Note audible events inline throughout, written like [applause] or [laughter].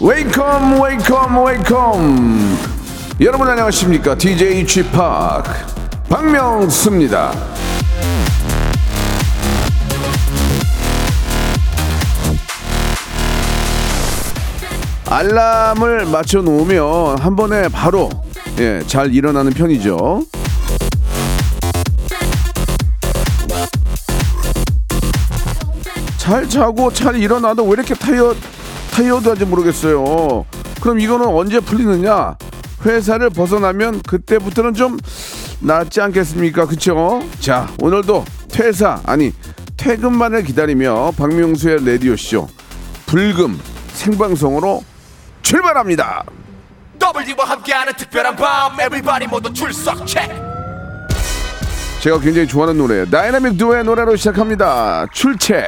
wake up wake up wake up 여러분 안녕하십니까 DJ p 박명수입니다 알람을 맞춰 놓으면 한 번에 바로 예, 잘 일어나는 편이죠. 잘 자고 잘 일어나도 왜 이렇게 타이어 타이어드한지 모르겠어요. 그럼 이거는 언제 풀리느냐? 회사를 벗어나면 그때부터는 좀 낫지 않겠습니까? 그쵸? 자, 오늘도 퇴사 아니 퇴근만을 기다리며 박명수의 라디오 쇼 불금 생방송으로 출발합니다. W와 함께하는 특별한 밤. Everybody 모두 출석 체크. 제가 굉장히 좋아하는 노래 다이나믹 듀오의 노래로 시작합니다. 출첵.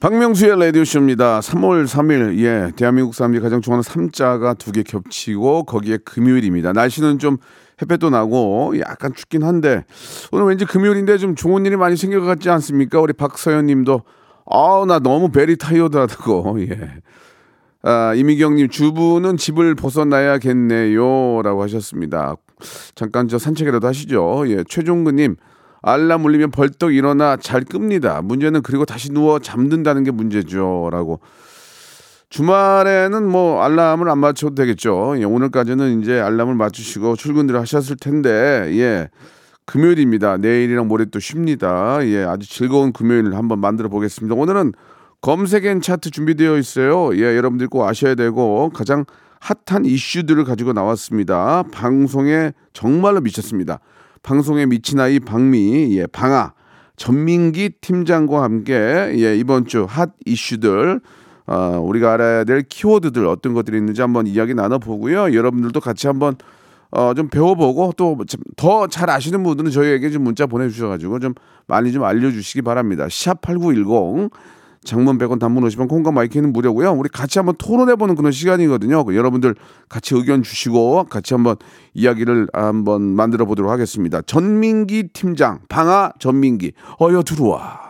박명수의 라디오쇼입니다. 3월 3일, 예, 대한민국 사람들이 가장 좋아하는 삼자가 두 개 겹치고 거기에 금요일입니다. 날씨는 좀 햇볕도 나고 약간 춥긴 한데 오늘 왠지 금요일인데 좀 좋은 일이 많이 생길 것 같지 않습니까? 우리 박서연 님도 아우, 나 너무 very tired하다고, [laughs] 예. 아, 이미경님 주부는 집을 벗어나야겠네요. 라고 하셨습니다. 잠깐 저 산책이라도 하시죠. 예, 최종근님 알람 울리면 벌떡 일어나 잘 끕니다. 문제는 그리고 다시 누워 잠든다는 게 문제죠. 라고. 주말에는 뭐 알람을 안 맞춰도 되겠죠. 예, 오늘까지는 이제 알람을 맞추시고 출근들 하셨을 텐데, 예. 금요일입니다. 내일이랑 모레 또 쉽니다. 예, 아주 즐거운 금요일을 한번 만들어 보겠습니다. 오늘은 검색엔 차트 준비되어 있어요. 예, 여러분들 꼭 아셔야 되고 가장 핫한 이슈들을 가지고 나왔습니다. 방송에 정말로 미쳤습니다. 방송에 미친 아이 박미, 예, 방아, 전민기 팀장과 함께 예, 이번 주 핫 이슈들 어, 우리가 알아야 될 키워드들 어떤 것들이 있는지 한번 이야기 나눠보고요. 여러분들도 같이 한번 어, 좀 배워보고 또 더 잘 아시는 분들은 저희에게 좀 문자 보내주셔가지고 좀 많이 좀 알려주시기 바랍니다. 샵 8910 장문 100원 단문 50원 콩과 마이크는 무료고요. 우리 같이 한번 토론해보는 그런 시간이거든요. 여러분들 같이 의견 주시고 같이 한번 이야기를 한번 만들어 보도록 하겠습니다. 전민기 팀장 방아 전민기 어여 들어와.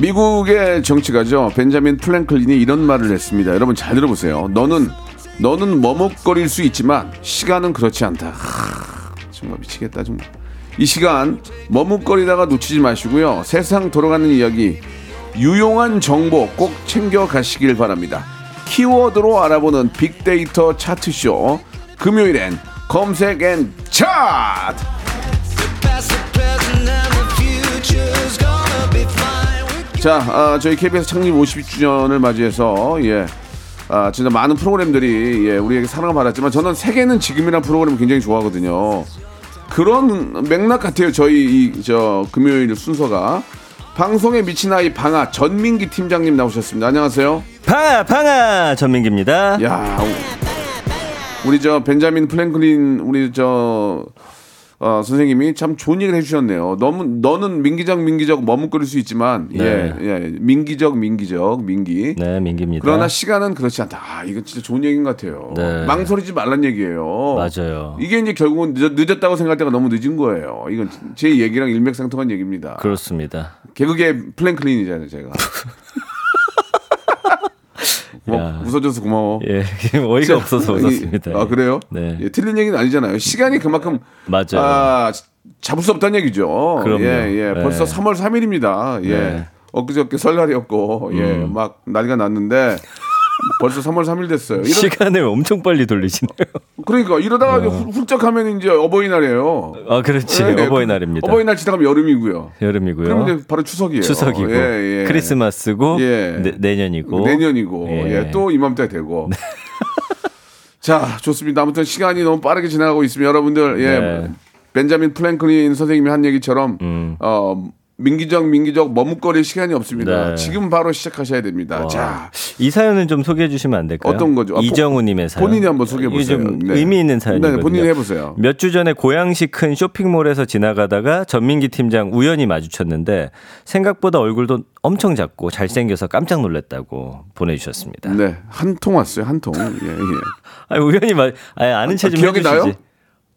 미국의 정치가죠. 벤자민 플랭클린이 이런 말을 했습니다. 여러분 잘 들어보세요. 너는 너는 머뭇거릴 수 있지만 시간은 그렇지 않다. 하, 정말 미치겠다 정말. 이 시간 머뭇거리다가 놓치지 마시고요. 세상 돌아가는 이야기 유용한 정보 꼭 챙겨 가시길 바랍니다. 키워드로 알아보는 빅데이터 차트쇼 금요일엔 검색 and 차트 자, 아, 저희 KBS 창립 50주년을 맞이해서 예. 아, 진짜 많은 프로그램들이 예, 우리에게 사랑을 받았지만 저는 세계는 지금이라는 프로그램을 굉장히 좋아하거든요. 그런 맥락 같아요. 저희 이, 저 금요일 순서가 방송에 미친 아이 방아 전민기 팀장님 나오셨습니다. 안녕하세요. 방아 방아 전민기입니다. 야, 우리 저 벤자민 프랭클린 우리 저 어, 선생님이 참 좋은 얘기를 해주셨네요. 너무 너는 민기적 민기적 머뭇거릴 수 있지만 네. 예, 예, 민기적 민기적 민기. 네 민기입니다. 그러나 시간은 그렇지 않다. 아, 이거 진짜 좋은 얘기인 것 같아요. 네. 망설이지 말란 얘기예요. 맞아요. 이게 이제 결국은 늦었다고 생각할 때가 너무 늦은 거예요. 이건 제 얘기랑 일맥상통한 얘기입니다. 그렇습니다. 개그계 프랭클린이잖아요, 제가. [laughs] 야. 웃어줘서 고마워. 예 [laughs] 어이가 없어서 웃었습니다. 아 그래요? 네 예, 틀린 얘기는 아니잖아요. 시간이 그만큼 맞아요. 아, 잡을 수 없다는 얘기죠. 그럼요. 예, 예. 네. 벌써 3월 3일입니다. 예. 네. 엊그저께 설날이었고, 예, 음. 막 난리가 났는데, 벌써 3월 3일 됐어요. 이러, 시간을 엄청 빨리 돌리시네요. 그러니까 이러다가 이제 훌- 훌쩍 하면 이제 어버이날이에요. 아, 그렇지. 예, 예. 어버이날입니다. 어버이날 지나가면 여름이고요. 여름이고요. 그럼 이제 바로 추석이에요. 추석이고 예, 예. 크리스마스고 예. 내, 내년이고 내년이고 예. 예, 또 이맘때 되고. [laughs] 자, 좋습니다. 아무튼 시간이 너무 빠르게 지나가고 있으면 여러분들 예. 네. 벤자민 프랭클린 선생님이 한 얘기처럼 음. 어 민기적 민기적 머뭇거릴 시간이 없습니다. 네. 지금 바로 시작하셔야 됩니다. 와. 자, 이 사연은 좀 소개해 주시면 안 될까요? 어떤 거죠? 아, 이정우님의 사연. 본인이 한번 소개해 보세요. 좀 네. 의미 있는 사연이거든요. 네, 본인이 해보세요. 몇 주 전에 고양시 큰 쇼핑몰에서 지나가다가 전민기 팀장 우연히 마주쳤는데 생각보다 얼굴도 엄청 작고 잘생겨서 깜짝 놀랐다고 보내주셨습니다. 네, 한 통 왔어요. 한 통. 예, 예. [laughs] 아니 우연히 마, 아니 아는 체좀 기억이 해주시지. 나요?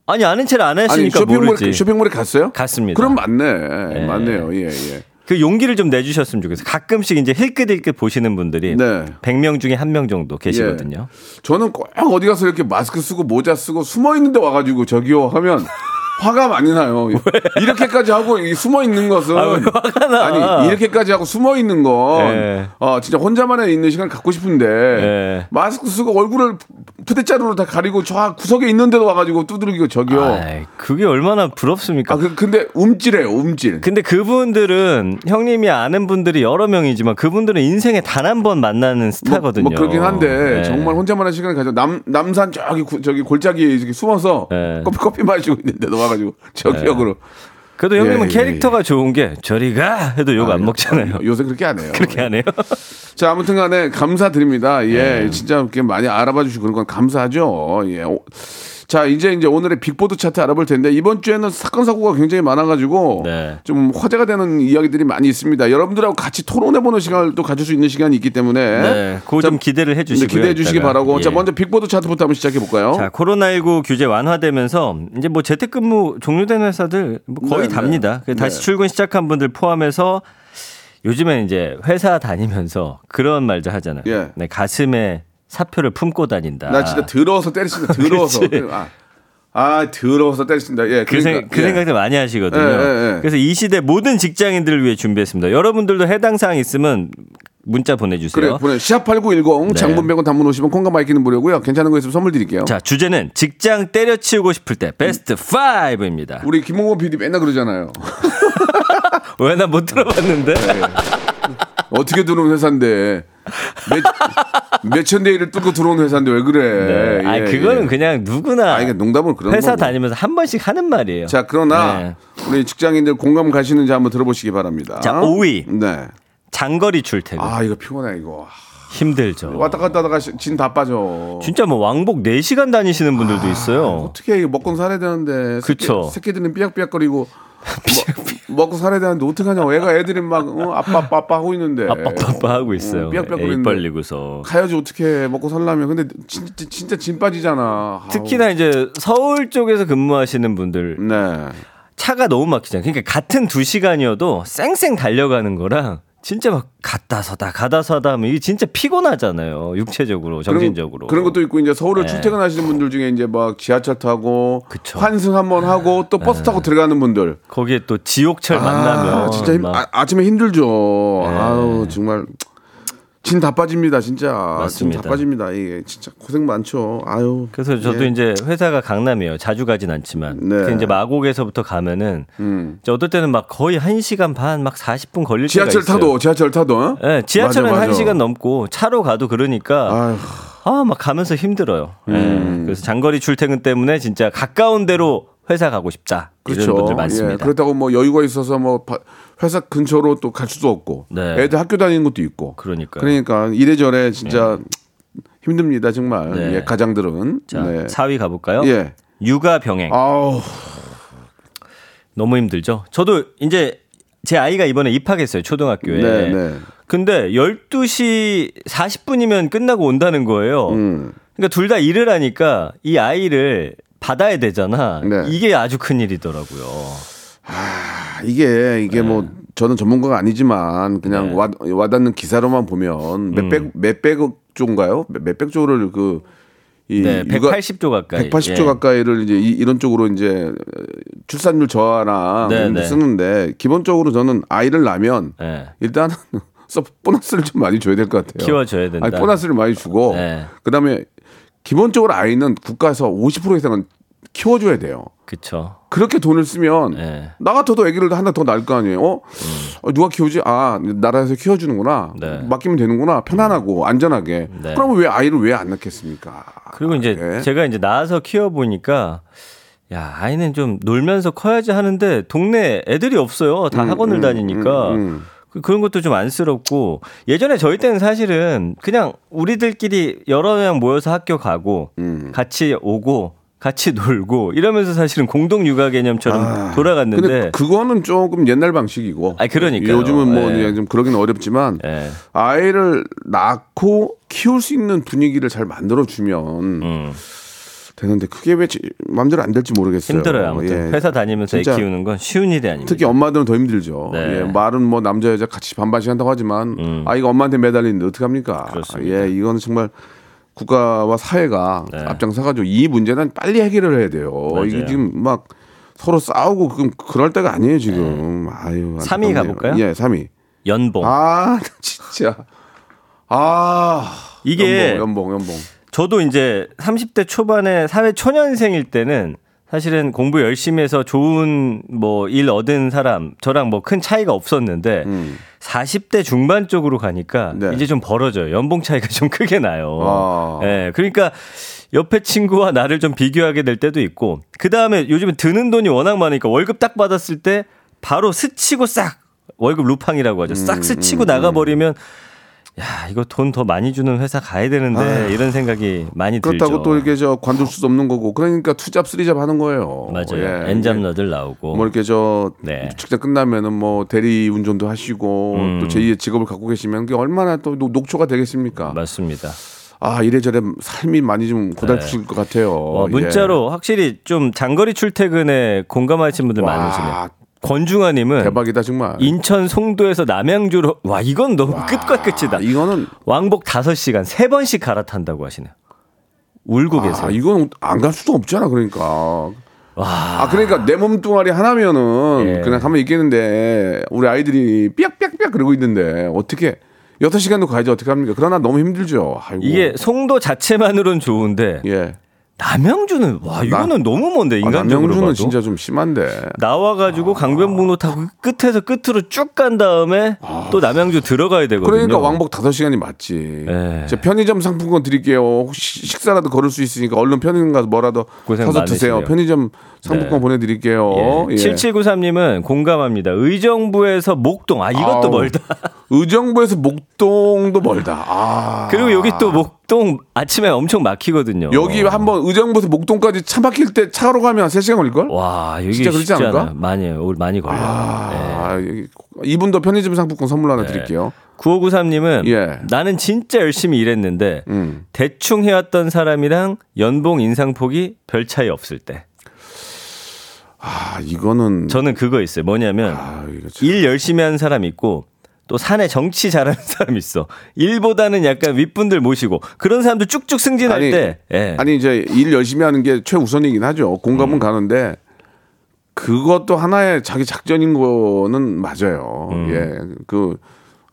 아니 아는 체를 안 아니 하시니까 쇼핑몰 모르지. 쇼핑몰에 갔어요? 갔습니다. 그럼 맞네. 맞네요. 예, 예. 그 용기를 좀 내주셨으면 좋겠어요. 가끔씩 이제 힐끗힐끗 보시는 분들이 네. 100명 중에 한 명 정도 계시거든요. 저는 꼭 어디 가서 이렇게 마스크 쓰고 모자 쓰고 숨어 있는데 와가지고 저기요 하면 화가 많이 나요. 이렇게까지 하고 이 숨어 있는 것은 아, 왜 화가 나? 아니 이렇게까지 하고 숨어 있는 건 예. 어, 진짜 혼자만의 있는 시간 갖고 싶은데 예. 마스크 쓰고 얼굴을 푸대자루로 다 가리고 저 구석에 있는데도 와가지고 두드리고 저기요. 아이, 그게 얼마나 부럽습니까? 아, 그, 근데 움찔해요, 움찔. 근데 그분들은 형님이 아는 분들이 여러 명이지만 그분들은 인생에 단 한 번 만나는 스타거든요. 뭐, 뭐 그렇긴 한데 네. 정말 혼자만의 시간을 가져 남 남산 저기 구- 저기 골짜기에 이렇게 숨어서 네. 커피 커피 마시고 있는데 와가지고 [laughs] 저기역으로 그래도 형님은 예, 예, 캐릭터가 좋은 게 저리 가 해도 욕안 먹잖아요. 요새 그렇게 안 해요. 그렇게 안 해요? 자, 아무튼간에 감사드립니다. 예, 네. 진짜 이렇게 많이 알아봐 주시고 그런 건 감사하죠. 예. 오- 자, 이제 이제 오늘의 빅보드 차트 알아볼 텐데 이번 주에는 사건 사고가 굉장히 많아가지고 네. 좀 화제가 되는 이야기들이 많이 있습니다. 여러분들하고 같이 토론해보는 시간을 또 가질 수 있는 시간이 있기 때문에 네, 그거 자, 좀 기대를. 네, 기대해 주시기 이따가. 바라고. 자, 예. 먼저 빅보드 차트부터 한번 시작해 볼까요? 자, 코로나19 규제 완화되면서 이제 뭐 재택근무 종료된 회사들 뭐 거의 네, 답니다. 네. 다시 네. 출근 시작한 분들 포함해서 요즘에 이제 회사 다니면서 그런 말도 하잖아요. 예. 네, 가슴에 사표를 품고 다닌다. 나 진짜 더러워서 때려친다. 더러워서. 아, 아, 더러워서 때려친다. 예, 그, 생, 그 예. 생각들 많이 하시거든요. 예, 예, 예. 그래서 이 시대 모든 직장인들을 위해 준비했습니다. 여러분들도 해당 사항 있으면 문자 보내주세요. 그래, 보내. 샵 8910 네. 장문 100원 단문 50원 콩과 마이케이는 무료고요. 괜찮은 거 있으면 선물 드릴게요. 자, 주제는 직장 때려치우고 싶을 때 베스트 5입니다. 우리 김홍호 PD 맨날 그러잖아요. [laughs] 왜 나 못 들어봤는데? 네. 어떻게 들어온 회사인데 몇, 몇천 대 일을 뚫고 들어온 회사인데 왜 그래? 아, 예, 그거는 예. 그냥 누구나 아, 이게 농담으로 그런 회사 거고. 다니면서 한 번씩 하는 말이에요. 자, 그러나 네. 우리 직장인들 공감 가시는지 한번 들어보시기 바랍니다. 자, 5위. 네. 장거리 출퇴근 아, 이거 피곤해 이거. 힘들죠. 왔다 갔다 하다가 진 다 빠져. 진짜 뭐 왕복 4시간 다니시는 분들도 있어요. 어떻게 먹고 살아야 되는데 그쵸. 새끼, 새끼들은 삐약삐약거리고 뭐, 먹고 살아야 되는데 어떡하냐 [laughs] 애가 애들이 막 어, 아빠 아빠 아빠 하고 있는데 아빠빠빠 하고 있어요. 어, 삐약삐약 입 거리는데. 벌리고서. 가야지 어떻게 먹고 살려면 근데 진짜 진짜 진 빠지잖아 특히나 이제 서울 쪽에서 근무하시는 분들 아우. 네 차가 너무 막히잖아요. 그러니까 같은 두 시간이어도 쌩쌩 달려가는 거랑 진짜 막 갔다 서다 가다 서다 하면 이게 진짜 피곤하잖아요. 육체적으로, 정신적으로. 그런, 그런 것도 있고 이제 서울을 네. 출퇴근하시는 분들 중에 이제 막 지하철 타고 그쵸. 환승 한번 하고 또 버스 타고 들어가는 분들 거기에 또 지옥철 만나면 아, 진짜 힘, 막 아, 아침에 힘들죠 네. 아우 정말 진 다 빠집니다 진짜 진 맞습니다. 다 빠집니다 이게 진짜 고생 많죠 아유 그래서 저도 예. 이제 회사가 강남이에요. 자주 가진 않지만. 네. 그 이제 마곡에서부터 가면은 음. 이제 어떨 때는 막 거의 1시간 반 막 40분 걸릴 지하철 때가 있어요. 타도 지하철 타도 어? 네, 지하철은 맞아, 맞아. 1시간 넘고 차로 가도 그러니까 아유 아, 막 가면서 힘들어요. 예. 음. 그래서 장거리 출퇴근 때문에 진짜 가까운 데로 회사 가고 싶다. 그렇죠. 분들 많습니다. 예, 그렇다고 뭐 여유가 있어서 뭐 바- 회사 근처로 또 갈 수도 없고 네. 애들 학교 다니는 것도 있고 그러니까요. 그러니까 이래저래 진짜 힘듭니다 정말 네. 예, 가장들은 자, 네. 4위 가볼까요? 예. 육아 병행. 아우 너무 힘들죠. 저도 이제 제 아이가 이번에 입학했어요. 초등학교에. 네, 네. 근데 12시 40분이면 끝나고 온다는 거예요. 음. 그러니까 둘 다 일을 하니까 이 아이를 받아야 되잖아. 네. 이게 아주 큰 일이더라고요. 아, 이게 이게 뭐 저는 전문가가 아니지만 그냥 네. 와, 와닿는 기사로만 보면 몇백 몇백억 조인가요? 몇- 몇백 조를 그 이 네, 육아- 180조 가까이. 180조 예. 가까이를 이제 이, 런 쪽으로 이제 출산율 저하나 네, 네. 쓰는데 기본적으로 저는 아이를 낳으면 예. 일단 서 보너스를 좀 많이 줘야 될 것 같아요. 키워줘야 된다. 아니, 보너스를 많이 주고 네. 그다음에 기본적으로 아이는 국가에서 50% 이상은 키워줘야 돼요. 그쵸. 그렇게 돈을 쓰면 네. 나 같아도 아기를 하나 더 낳을 거 아니에요. 어? 어, 누가 키우지? 아 나라에서 키워주는구나. 네. 맡기면 되는구나. 편안하고 안전하게. 네. 그러면 왜 아이를 왜 안 낳겠습니까? 그리고 이제 네. 제가 이제 나와서 키워 보니까 야, 아이는 좀 놀면서 커야지 하는데 동네 애들이 없어요. 다 학원을 다니니까. 음. 그- 그런 것도 좀 안쓰럽고 예전에 저희 때는 사실은 그냥 우리들끼리 여러 명 모여서 학교 가고 음. 같이 오고 같이 놀고 이러면서 사실은 공동 육아 개념처럼 돌아갔는데 아, 근데 그거는 조금 옛날 방식이고. 아니, 그러니까요. 요즘은 뭐 예. 좀 그러긴 어렵지만 예. 아이를 낳고 키울 수 있는 분위기를 잘 만들어 주면 음, 되는데 그게 왜 지- 마음대로 안 될지 모르겠어요. 힘들어요 아무튼 예. 회사 다니면서 애 키우는 건 쉬운 일이 아닙니다. 특히 엄마들은 더 힘들죠. 네. 예, 말은 뭐 남자 여자 같이 반반씩 한다고 하지만 음. 아이가 엄마한테 매달리는데 어떻게 합니까? 예, 이거는 정말 국가와 사회가 네. 앞장서가지고 이 문제는 빨리 해결을 해야 돼요. 맞아요. 이게 지금 막 서로 싸우고 그럼 그럴 때가 아니에요 지금. 아유. 3위 안타깝네요. 가볼까요? 예, 3위. 연봉. 아 [laughs] 진짜. 아 이게 연봉 연봉 연봉. 저도 이제 30대 초반에 사회 초년생일 때는 사실은 공부 열심히 해서 좋은 뭐 일 얻은 사람 저랑 뭐 큰 차이가 없었는데 40대 중반 쪽으로 가니까 음. 네. 이제 좀 벌어져요. 연봉 차이가 좀 크게 나요. 아. 예. 그러니까 옆에 친구와 나를 좀 비교하게 될 때도 있고 그 다음에 요즘은 드는 돈이 워낙 많으니까 월급 딱 받았을 때 바로 스치고 싹 월급 루팡이라고 하죠. 음, 싹 스치고 나가 버리면 야, 이거 돈 더 많이 주는 회사 가야 되는데 이런 생각이 많이 들죠. 그렇다고 또 이렇게 저 관둘 수도 없는 거고 그러니까 투잡 쓰리잡 하는 거예요. 맞아요. 예. 엔잡러들 나오고. 뭐 이렇게 저 네. 직장 끝나면은 뭐 대리 운전도 하시고 음. 또 제2의 직업을 갖고 계시면 그게 얼마나 또 녹- 녹초가 되겠습니까? 맞습니다. 아 이래저래 삶이 많이 좀 고달프실 것 같아요. 와, 예. 문자로 확실히 좀 장거리 출퇴근에 공감하시는 분들 와, 많으시네요. 권중아님은 대박이다 정말. 인천 송도에서 남양주로 [laughs] 와 이건 너무 끝과 끝이다. 이거는 왕복 5시간 세번씩 갈아탄다고 하시네요. 울고 계세요. 아 이건 안 갈 수도 없잖아 그러니까. 아 그러니까 내 몸뚱아리 하나면은 예. 그냥 가만 있겠는데 우리 아이들이 삐약삐약삐약 그러고 있는데 어떻게 여섯 시간도 가야지 어떻게 합니까? 그러나 너무 힘들죠. 아이고. 이게 송도 자체만으로는 좋은데 예. 남양주는 와 이거는 너무 먼데 아, 인간적으로 남양주는 봐도. 진짜 좀 심한데. 나와가지고 강변북로 타고 끝에서 끝으로 쭉 간 다음에 또 남양주 들어가야 되거든요. 그러니까 왕복 5 시간이 맞지. 예. 제 편의점 상품권 드릴게요. 혹시 식사라도 걸을 수 있으니까 얼른 편의점 가서 뭐라도 사서 드세요. 편의점 상품권 네. 보내드릴게요. 예. 예. 7793님은 공감합니다. 의정부에서 목동 아 이것도 아우, 멀다. 의정부에서 목동도 멀다. 아. 그리고 여기 또 목동 아침에 엄청 막히거든요. 여기 한번 의정부에서 목동까지 차 막힐 때 차로 가면 3시간 걸릴걸? 와 여기 진짜 그렇지 않을까? 않아요. 많이 올 많이 걸려요. 아, 여기 이분도 편의점 상품권 선물 하나 드릴게요. 9593님은 예. 나는 진짜 열심히 일했는데 음. 대충 해왔던 사람이랑 연봉 인상폭이 별 차이 없을 때. 아, 이거는. 저는 그거 있어요. 뭐냐면 아. 일 열심히 하는 사람 있고 또 산에 정치 잘하는 [laughs] 사람 있어. 일보다는 약간 윗분들 모시고 그런 사람도 쭉쭉 승진할 아니, 때. 예. 아니 이제 일 열심히 하는 게 최우선이긴 하죠. 공감은 음. 가는데 그것도 하나의 자기 작전인 거는 맞아요. 음. 예, 그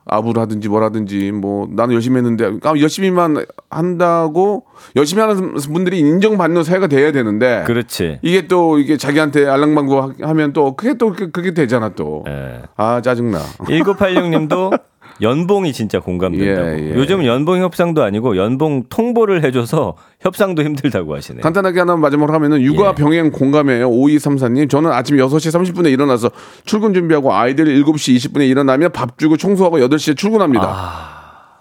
아부라든지 뭐라든지 뭐 나는 열심히 했는데 아, 열심히만 한다고 열심히 하는 분들이 인정받는 사회가 돼야 되는데 그렇지. 이게 또 이게 자기한테 알랑방구 하- 하면 또 그게 또 그- 그게 되잖아 또. 예. 아 짜증나. 1986님도 [laughs] 연봉이 진짜 공감된다고. 예, 예. 요즘은 연봉 협상도 아니고 연봉 통보를 해줘서 [laughs] 협상도 힘들다고 하시네요. 간단하게 하나 마지막으로 하면은 육아 예. 병행 공감해요. 5234님. 저는 아침 6시 30분에 일어나서 출근 준비하고 아이들 7시 20분에 일어나면 밥 주고 청소하고 8시에 출근합니다. 아...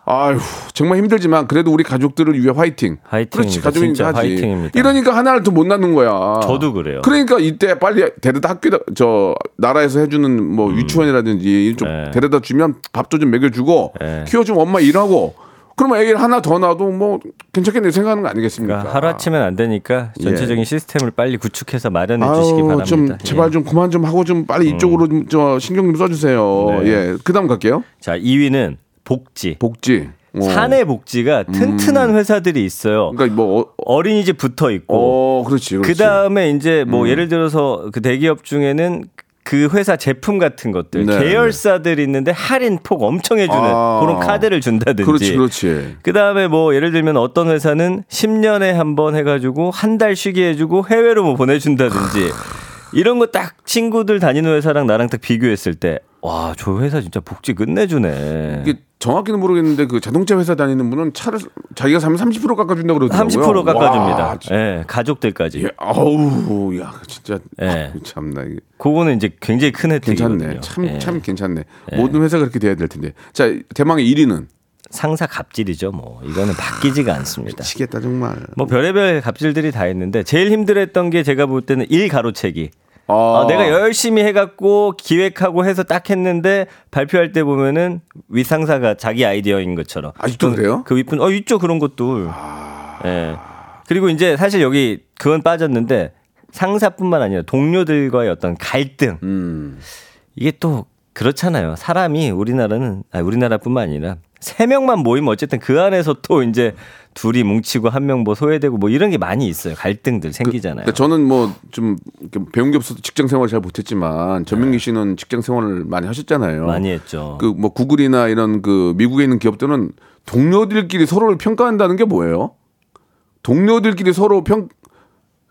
유 정말 힘들지만 그래도 우리 가족들을 위해 화이팅. 화이팅입니다. 그렇지 가족이 진짜 하지. 화이팅입니다. 이러니까 하나를 더 못 낳는 거야. 저도 그래요. 그러니까 이때 빨리 데려다 학교다 저 나라에서 해주는 뭐 유치원이라든지 좀 네. 데려다 주면 밥도 좀 먹여주고 네. 키워주면 엄마 일하고 그러면 애를 하나 더 낳아도 뭐 괜찮겠네 생각하는 거 아니겠습니까? 그러니까 하루아침엔 안 되니까 전체적인 시스템을 빨리 구축해서 마련해 아유, 주시기 바랍니다. 좀 예. 제발 좀 그만 좀 하고 좀 빨리 이쪽으로 좀저 신경 좀 써주세요. 네. 예, 그다음 갈게요. 자, 2위는 복지. 복지. 어. 사내 복지가 튼튼한 회사들이 있어요. 그러니까 뭐 어, 어린이집 붙어 있고 어 그렇지, 그렇지. 그 다음에 이제 음. 뭐 예를 들어서 그 대기업 중에는 그 회사 제품 같은 것들 네, 계열사들 있는데 할인 폭 엄청 해주는 아. 그런 카드를 준다든지 그렇지, 그렇지. 그다음에 뭐 예를 들면 어떤 회사는 10년에 한 번 해가지고 한 달 쉬게 해주고 해외로 뭐 보내준다든지 이런 거 딱 친구들 다니는 회사랑 나랑 딱 비교했을 때 와 저 회사 진짜 복지 끝내주네. 이게 정확히는 모르겠는데 그 자동차 회사 다니는 분은 차를 자기가 사면 30% 깎아준다고 그러더라고요. 30% 깎아줍니다. 와. 예, 가족들까지. 예, 아우, 야, 진짜. 예. 아우, 참나. 이게 그거는 이제 굉장히 큰 혜택이거든요. 괜찮네. 참, 예. 참 괜찮네. 모든 회사가 그렇게 돼야 될 텐데. 자, 대망의 1위는 상사 갑질이죠. 뭐 이거는 바뀌지가 않습니다. 미치겠다, 정말. 뭐 별의별 갑질들이 다 있는데 제일 힘들었던 게 제가 볼 때는 일 가로채기. 아, 어, 내가 열심히 해갖고 기획하고 해서 딱 했는데 발표할 때 보면은 윗상사가 자기 아이디어인 것처럼. 아직도 또 그래요? 그 윗분, 어, 있죠. 그런 것도. 예. 그리고 이제 사실 여기 그건 빠졌는데 상사뿐만 아니라 동료들과의 어떤 갈등. 음. 이게 또 그렇잖아요. 사람이 우리나라는, 아 우리나라뿐만 아니라 세 명만 모이면 어쨌든 그 안에서 또 이제 둘이 뭉치고 한 명 뭐 소외되고 뭐 이런 게 많이 있어요. 갈등들 생기잖아요. 그러니까 저는 뭐 좀 배운 게 없어서 직장 생활 잘 못했지만 전민기 씨는 직장 생활을 많이 하셨잖아요. 네. 많이 했죠. 그 뭐 구글이나 이런 그 미국에 있는 기업들은 동료들끼리 서로를 평가한다는 게 뭐예요? 동료들끼리 서로 평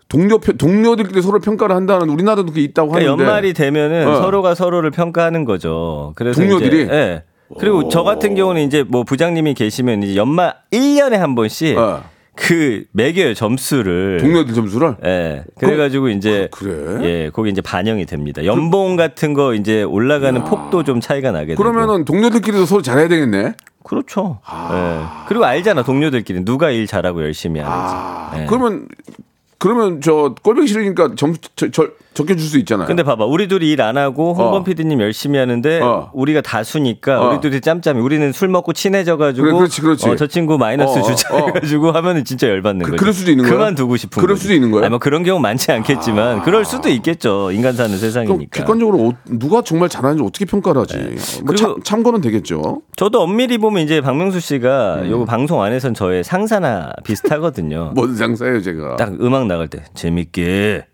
동료 평- 동료들끼리 서로 평가를 한다는 우리나라도 그게 있다고 그러니까 하는데 연말이 되면은 어. 서로가 서로를 평가하는 거죠. 그래서 동료들이? 예. 그리고 저 같은 경우는 이제 뭐 부장님이 계시면 이제 연말 1년에 한 번씩 어. 그 매겨요 점수를. 동료들 점수를 예. 그래가지고 이제 그- 그래? 예, 거기 이제 반영이 됩니다. 연봉 같은 거 이제 올라가는 폭도 좀 차이가 나게 되고. 그러면은 동료들끼리도 서로 잘해야 되겠네. 그렇죠. 예. 그리고 알잖아 동료들끼리 누가 일 잘하고 열심히 하는지. 아, 예. 그러면 그러면 저 꼴보기 싫으니까 점수 저, 저, 적혀줄 수 있잖아요. 근데 봐봐 우리 둘이 일 안 하고 홍범 어. PD님 열심히 하는데 어. 우리가 다수니까 어. 우리 둘이 짬짬이 우리는 술 먹고 친해져가지고 그래, 그렇지, 그렇지. 어, 저 친구 마이너스 어, 주자 어. 해가지고 하면은 진짜 열받는 그- 거죠. 그럴 수도 있는 거야? 그만두고 싶은 그럴 거지. 수도 있는 거야? 아니, 뭐 그런 경우 많지 않겠지만 그럴 수도 있겠죠. 인간 사는 세상이니까. 객관적으로 어- 누가 정말 잘하는지 어떻게 평가를 하지? 뭐 네. 참, 참고는 되겠죠. 저도 엄밀히 보면 이제 박명수 씨가 음. 요거 방송 안에선 저의 상사나 비슷하거든요. [laughs] 뭔 상사예요, 제가. 딱 음악 나갈 때 재밌게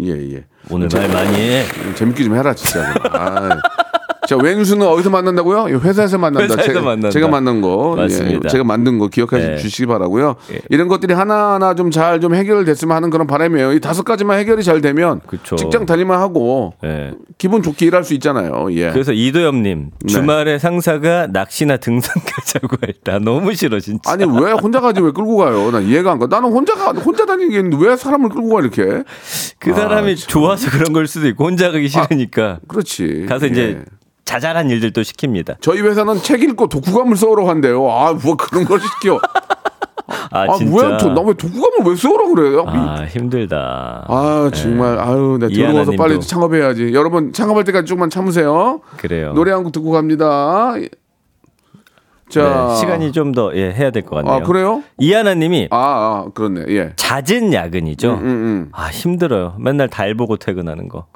예, 예. 오늘 말 많이 해. 재밌게 좀 해라, 진짜. 아. 자, 왼수는 어디서 만난다고요? 이 회사에서 만난다. 회사에서 제가, 만난다. 제가 만난 거. 맞습니다. 예, 제가 만든 거 기억해 예. 주시기 바라고요. 예. 이런 것들이 하나하나 좀잘좀 해결됐으면 하는 그런 바람이에요. 이 다섯 가지만 해결이 잘 되면 그쵸. 직장 다니만 하고 예. 기분 좋게 일할 수 있잖아요. 예. 그래서 이도엽님 네. 주말에 상사가 낚시나 등산 가자고 [laughs] 했다. 너무 싫어 진짜. 아니 왜 혼자 가지 왜 끌고 가요? 난 이해가 안 가. 나는 혼자 가 혼자 다니겠는데 왜 사람을 끌고 가 이렇게? 그 사람이 좋아서 그런 걸 수도 있고 혼자 가기 싫으니까 그렇지. 가서 이제 예. 자잘한 일들도 시킵니다. 저희 회사는 책 읽고 독후감을 써오러 간대요. 아, 뭐 그런 걸 시켜. 아, 아, 진짜. 왜, 저, 나왜 독후감을 왜 써오라 그래요? 아 힘들다. 아, 정말. 아유, 나 들어가서 이하나님도. 빨리 창업해야지. 여러분, 창업할 때까지 조금만 참으세요. 그래요. 노래 한 곡 듣고 갑니다. 자. 네, 시간이 좀 더 예, 해야 될 것 같네요. 아, 그래요? 이하나님이 아, 아, 그렇네. 예. 잦은 야근이죠. 음, 음. 아 힘들어요. 맨날 달 보고 퇴근하는 거.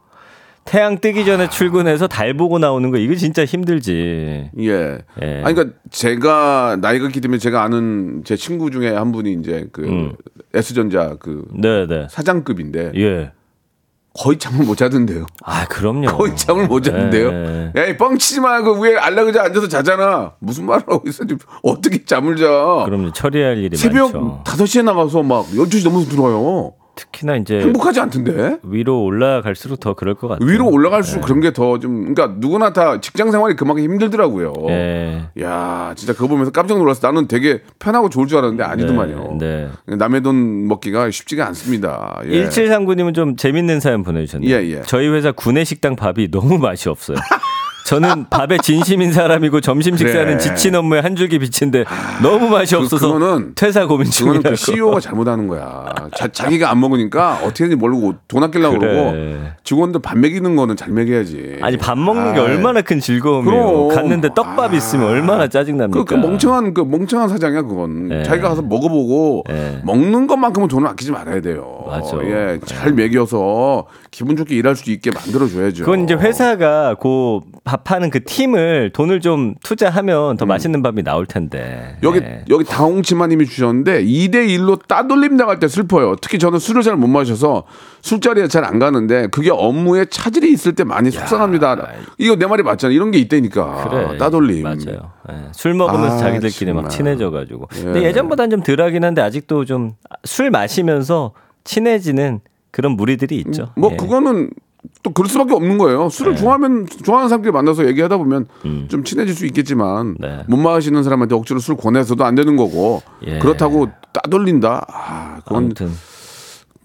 태양 뜨기 전에 출근해서 달 보고 나오는 거 이거 진짜 힘들지. 예. 예. 아니, 그러니까 제가 나이가 있기 때문에 제가 아는 제 친구 중에 한 분이 이제 그 음. S전자 그 네네. 사장급인데 예. 거의 잠을 못 자던데요. 아 그럼요. 거의 잠을 못 자는데요. 예. 야, 이 뻥치지 말고 위에 안락의자 앉아서 자잖아. 무슨 말을 하고 있어? 어떻게 잠을 자? 그럼요. 처리할 일이 새벽 많죠. 5시에 나가서 막 12시 넘어서 들어와요. 특히나 이제 행복하지 않던데? 위로 올라갈수록 더 그럴 것 같아요. 위로 올라갈수록 그런 게 더 좀, 그러니까 누구나 다 직장 생활이 그만큼 힘들더라고요. 예. 야, 진짜 그거 보면서 깜짝 놀랐어. 나는 되게 편하고 좋을 줄 알았는데 아니더만요. 네. 남의 돈 먹기가 쉽지가 않습니다. 예. 1739님은 좀 재밌는 사연 보내주셨네요. 예, 예. 저희 회사 구내식당 밥이 너무 맛이 없어요. [laughs] 저는 밥에 진심인 사람이고 점심 식사는 그래. 지친 업무에 한 줄기 빛인데 너무 맛이 그- 없어서 그 거는- 퇴사 고민 그거는 중이라고. 그 CEO가 잘못하는 거야. 자, 기가 안 먹으니까 어떻게든지 모르고 돈 아끼려고 그래. 그러고 직원들 밥 먹이는 거는 잘 먹여야지. 아니 밥 먹는 게 아이. 얼마나 큰 즐거움이에요. 그럼. 갔는데 떡밥 아. 있으면 얼마나 그, 짜증납니까? 그 멍청한 그 멍청한 사장이야 그건. 예. 자기가 가서 먹어보고 예. 먹는 것만큼은 돈을 아끼지 말아야 돼요. 맞아. 예, 잘 먹여서 기분 좋게 일할 수 있게 만들어 줘야죠. 그건 이제 회사가 그밥 밥하는 그 팀을 돈을 좀 투자하면 더 맛있는 밥이 나올 텐데. 음. 여기 예. 여기 다홍치마님이 주셨는데 2대 1로 따돌림 나갈 때 슬퍼요. 특히 저는 술을 잘 못 마셔서 술자리에 잘 안 가는데 그게 업무에 차질이 있을 때 많이 속상합니다. 이거 내 말이 맞잖아. 이런 게 있다니까. 그래. 따돌림. 맞아요. 예. 술 먹으면서 아, 자기들끼리 막 정말. 친해져가지고. 근데 예. 예전보다는 좀 덜하긴 한데 아직도 좀 술 마시면서 친해지는 그런 무리들이 있죠. 뭐 예. 그거는 또 그럴 수밖에 없는 거예요. 술을 좋아하면 좋아하는 사람끼리 만나서 얘기하다 보면 좀 친해질 수 있겠지만 음. 네. 못 마시는 사람한테 억지로 술 권해서도 안 되는 거고 예. 그렇다고 따돌린다. 아, 그건 아무튼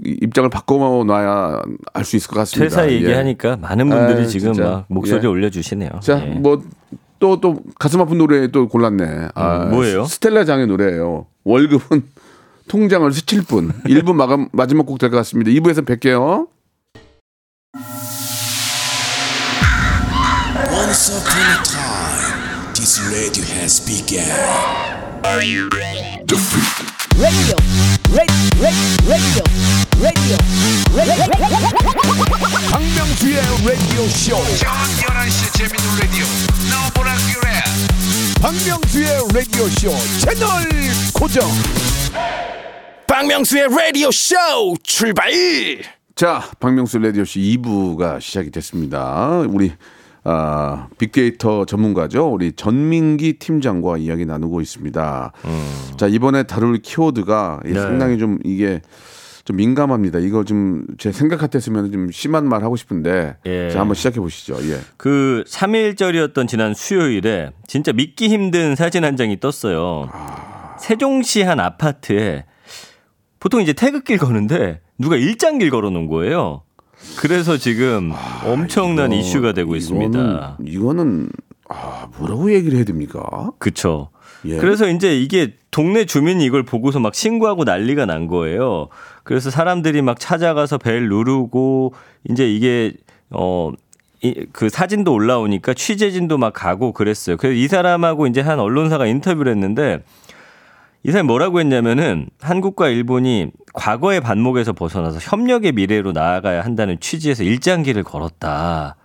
이- 입장을 바꿔놔야 알 수 있을 것 같습니다. 퇴사 예. 얘기하니까 많은 분들이 아유, 지금 진짜. 막 목소리 예. 올려주시네요. 자, 예. 뭐또또 가슴 아픈 노래 또 골랐네. 아, 음, 뭐예요? 스텔라 장의 노래예요. 월급은 [laughs] 통장을 스칠 뿐. 1부 마감 마지막 곡 될 것 같습니다. 2부에서 뵐게요. Once upon a time, this radio has begun. radio, radio, radio, radio, radio. 박명수의 라디오 쇼. 저녁 11시 재밌는 라디오 너보라 그래 박명수의 라디오 쇼 채널 고정. 박명수의 라디오 쇼 출발. 자, 박명수 라디오 씨 2부가 시작이 됐습니다. 우리 아, 빅데이터 전문가죠. 우리 전민기 팀장과 이야기 나누고 있습니다. 자, 이번에 다룰 키워드가 이 네. 상당히 좀 이게 좀 민감합니다. 이거 좀 제 생각 같았으면 좀 심한 말 하고 싶은데 예. 자, 한번 시작해 보시죠. 예. 그 3일절이었던 지난 수요일에 진짜 믿기 힘든 사진 한 장이 떴어요. 세종시 한 아파트에 보통 이제 태극기를 거는데 누가 일장길 걸어 놓은 거예요. 그래서 지금 엄청난 이거- 이슈가 되고 있습니다. 이거는, 이거는 아, 뭐라고 얘기를 해야 됩니까? 그쵸. 예. 그래서 이제 이게 동네 주민이 이걸 보고서 막 신고하고 난리가 난 거예요. 그래서 사람들이 막 찾아가서 벨 누르고 이제 이게 어. 이, 그 사진도 올라오니까 취재진도 막 가고 그랬어요. 그래서 이 사람하고 이제 한 언론사가 인터뷰를 했는데 이 사람이 뭐라고 했냐면은 한국과 일본이 과거의 반목에서 벗어나서 협력의 미래로 나아가야 한다는 취지에서 일장기를 걸었다.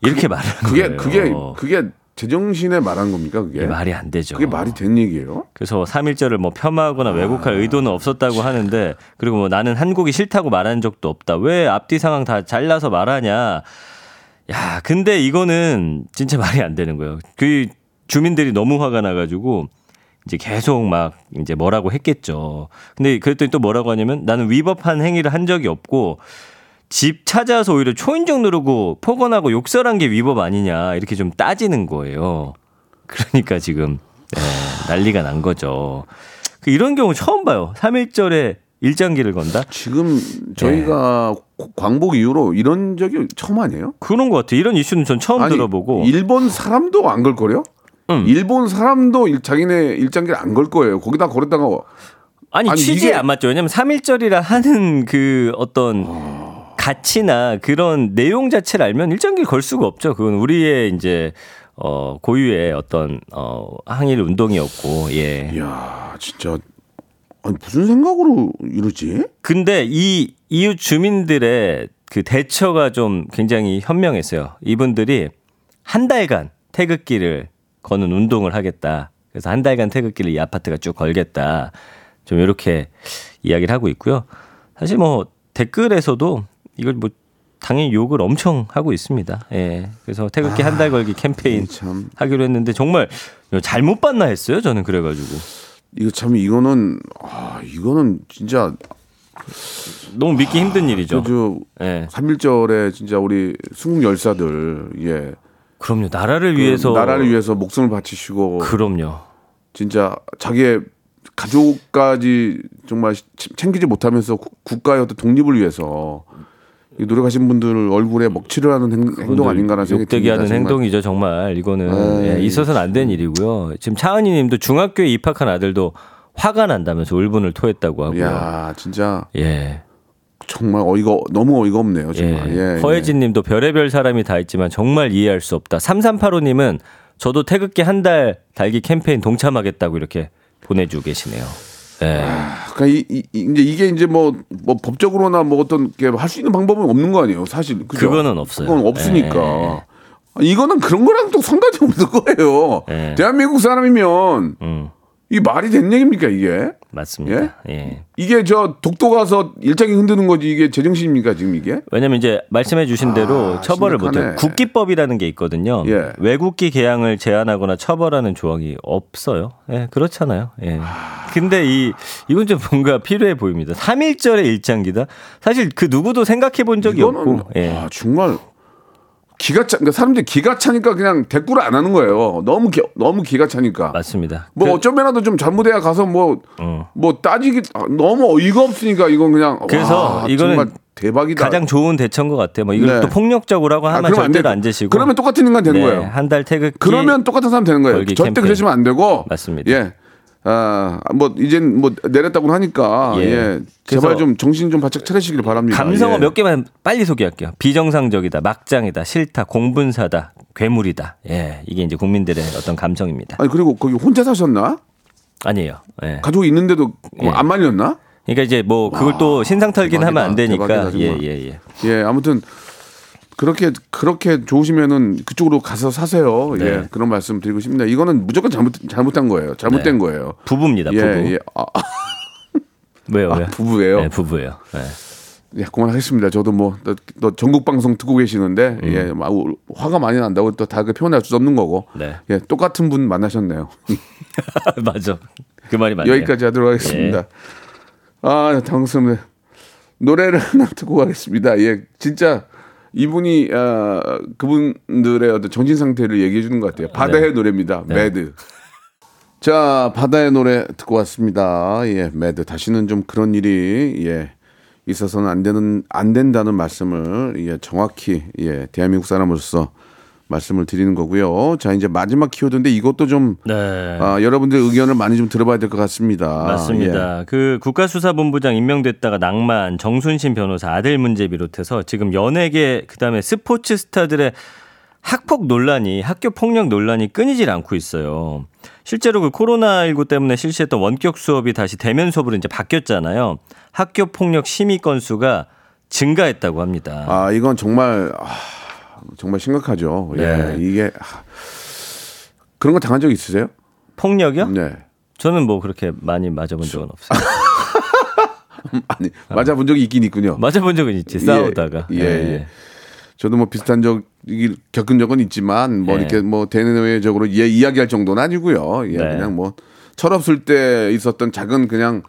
이렇게 말한 그게 거예요. 그게 그게 제정신에 말한 겁니까? 그게 말이 안 되죠. 그게 말이 된 얘기예요? 그래서 3일절을 뭐 폄하하거나 왜곡할 의도는 없었다고 하는데 그리고 뭐 나는 한국이 싫다고 말한 적도 없다. 왜 앞뒤 상황 다 잘라서 말하냐. 야, 근데 이거는 진짜 말이 안 되는 거예요. 그 주민들이 너무 화가 나가지고 이제 계속 막 이제 뭐라고 했겠죠. 근데 그랬더니 또 뭐라고 하냐면 나는 위법한 행위를 한 적이 없고 집 찾아서 오히려 초인종 누르고 폭언하고 욕설한 게 위법 아니냐 이렇게 좀 따지는 거예요. 그러니까 지금 네, 난리가 난 거죠. 그 이런 경우 처음 봐요. 3일절에 일장기를 건다? 지금 저희가 고- 광복 이후로 이런 적이 처음 아니에요? 그런 것 같아요. 이런 이슈는 전 처음 들어보고. 일본 사람도 안 걸 거래요? 음. 일본 사람도 일- 자기네 일장기를 안걸 거예요. 거기다 걸었다가 아니, 아니, 취지에 이게- 안 맞죠. 왜냐면 3일절이라 하는 그 어떤 가치나 그런 내용 자체를 알면 일장기를 걸 수가 없죠. 그건 우리의 이제 어 고유의 어떤 어 항일 운동이었고 예. 이야 진짜 아니 무슨 생각으로 이러지? 근데 이 이웃 주민들의 그 대처가 좀 굉장히 현명했어요. 이분들이 한 달간 태극기를 거는 운동을 하겠다. 그래서 한 달간 태극기를 이 아파트가 쭉 걸겠다. 좀 이렇게 이야기를 하고 있고요. 사실 뭐 댓글에서도 이걸 뭐 당연히 욕을 엄청 하고 있습니다. 예. 그래서 태극기 한달 걸기 캠페인 참 하기로 했는데 정말 잘못 봤나 했어요. 저는 그래가지고 이거 참 이거는 아 이거는 진짜 너무 믿기 힘든 일이죠. 저 예. 3일절에 진짜 우리 순국 열사들 예 그럼요. 나라를 그 위해서 나라를 위해서 목숨을 바치시고 그럼요. 진짜 자기의 가족까지 정말 치- 챙기지 못하면서 구- 국가의 어떤 독립을 위해서 이 노력하신 분들 얼굴에 먹칠을 하는 행, 동 아닌가라는 생각이 듭니다. 하는 정말. 행동이죠 정말 이거는 에이, 예, 있어서는 안 되는 일이고요. 지금 차은희님도 중학교에 입학한 아들도 화가 난다면서 울분을 토했다고 하고요. 야 진짜 예, 정말 어이가 너무 어이가 없네요 정말. 예. 예, 허혜진 님도 별의별 사람이 다 있지만 정말 이해할 수 없다. 3385님은 저도 태극기 한 달 달기 캠페인 동참하겠다고 이렇게 보내주고 계시네요. 예. 그러니까 이, 이, 이- 이 제 이게 이제 뭐, 뭐 법적으로나 뭐 어떤 게 할 수 있는 방법은 없는 거 아니에요 사실. 그죠? 그거는 없어요. 그건 없으니까. 예. 이거는 그런 거랑 또 상관이 없는 거예요. 예. 대한민국 사람이면 음, 이 말이 된 얘기입니까 이게? 맞습니다. 예. 이게 저 독도 가서 일장이 흔드는 거지 이게 제정신입니까 지금 이게? 왜냐면 이제 말씀해 주신 대로 아, 처벌을. 못해요. 국기법이라는 게 있거든요. 예. 외국기 개항을 제한하거나 처벌하는 조항이 없어요. 예, 그렇잖아요. 예. 근데 이 이건 좀 뭔가 필요해 보입니다. 3일절의 일장기다. 사실 그 누구도 생각해 본 적이 없고. 예. 아, 정말 기가 차. 그러니까 사람들이 기가 차니까 그냥 대꾸를 안 하는 거예요. 너무 기, 너무 기가 차니까. 맞습니다. 뭐 그- 어쩌면라도 좀 잘못해야 가서 뭐뭐 어. 따지기 아, 너무 어이가 없으니까 이건 그냥 그래서 와, 이거는 대박이다. 가장 좋은 대처인 것 같아요. 뭐 이걸 네. 또 폭력적으로라고 아, 하면 그러면 안 절대로 돼. 안 되시고. 그러면 똑같은 인간 되는 네, 거예요. 한 달 태극기. 그러면 똑같은 사람 되는 거예요. 절대 캠페인. 그러시면 안 되고. 맞습니다. 예. 아, 뭐 이젠 뭐 내렸다고 하니까 예. 예. 제발 좀 정신 좀 바짝 차리시길 바랍니다. 감성어 예. 몇 개만 빨리 소개할게요. 비정상적이다, 막장이다, 싫다, 공분사다, 괴물이다. 예, 이게 이제 국민들의 어떤 감성입니다. 아니 그리고 거기 혼자 사셨나? 아니에요. 예. 가족이 있는데도 예. 안 말렸나? 그러니까 이제 뭐 그걸 또 신상 털긴 하면 안 대박이다, 되니까. 대박이다, 예. 예, 예. 예, 아무튼 그렇게 그렇게 좋으시면은 그쪽으로 가서 사세요. 예, 네. 그런 말씀 드리고 싶습니다. 이거는 무조건 잘못 잘못한 거예요. 잘못된 네. 거예요. 부부입니다. 예, 부부. 예. 아, [laughs] 아, 왜요? 아? 부부예요. 네, 부부예요. 예. 예, 그만하겠습니다. 저도 뭐, 또, 또 전국 방송 듣고 계시는데, 음. 예, 막 우- 화가 많이 난다고 또 다 그 표현할 수 없는 거고, 네. 예, 똑같은 분 만나셨네요. [laughs] 맞아. 그 말이 맞네요. 여기까지 하도록 하겠습니다. 아, 당스럽네. 노래를 하나 [laughs] 듣고 가겠습니다. 예, 진짜 이분이, 아, 그분들의 어떤 정신 상태를 얘기해 주는 것 같아요. 바다의 노래입니다. 매드. 자, 바다의 노래 듣고 왔습니다. 예, 매드. 다시는 좀 그런 일이, 예, 있어서는 안 되는, 안 된다는 말씀을, 예, 정확히, 예, 대한민국 사람으로서 말씀을 드리는 거고요. 자, 이제 마지막 키워드인데 이것도 좀, 네. 아, 여러분들 의견을 많이 좀 들어봐야 될 것 같습니다. 맞습니다. 그 국가수사본부장 임명됐다가 낭만, 정순신 변호사 아들 문제 비롯해서 지금 연예계 그다음에 스포츠 스타들의 학폭 논란이 학교 폭력 논란이 끊이질 않고 있어요. 실제로 그 코로나19 때문에 실시했던 원격 수업이 다시 대면 수업으로 이제 바뀌었잖아요. 학교 폭력 심의 건수가 증가했다고 합니다. 아, 이건 정말, 아, 정말 심각하죠. 예, 네. 이게, 아, 그런 거 당한 적 있으세요? 폭력이요? 네. 저는 뭐 그렇게 많이 맞아본 적은 없어요. [laughs] 아니, 맞아본 적이 있긴 있군요. 맞아본 적은 있지 싸우다가. 예, 예. 저도 뭐 비슷한 적 겪은 적은 있지만 뭐 예. 이렇게 뭐 대내외적으로 예, 이야기할 정도는 아니고요. 예, 네. 그냥 뭐 철없을 때 있었던 작은 그냥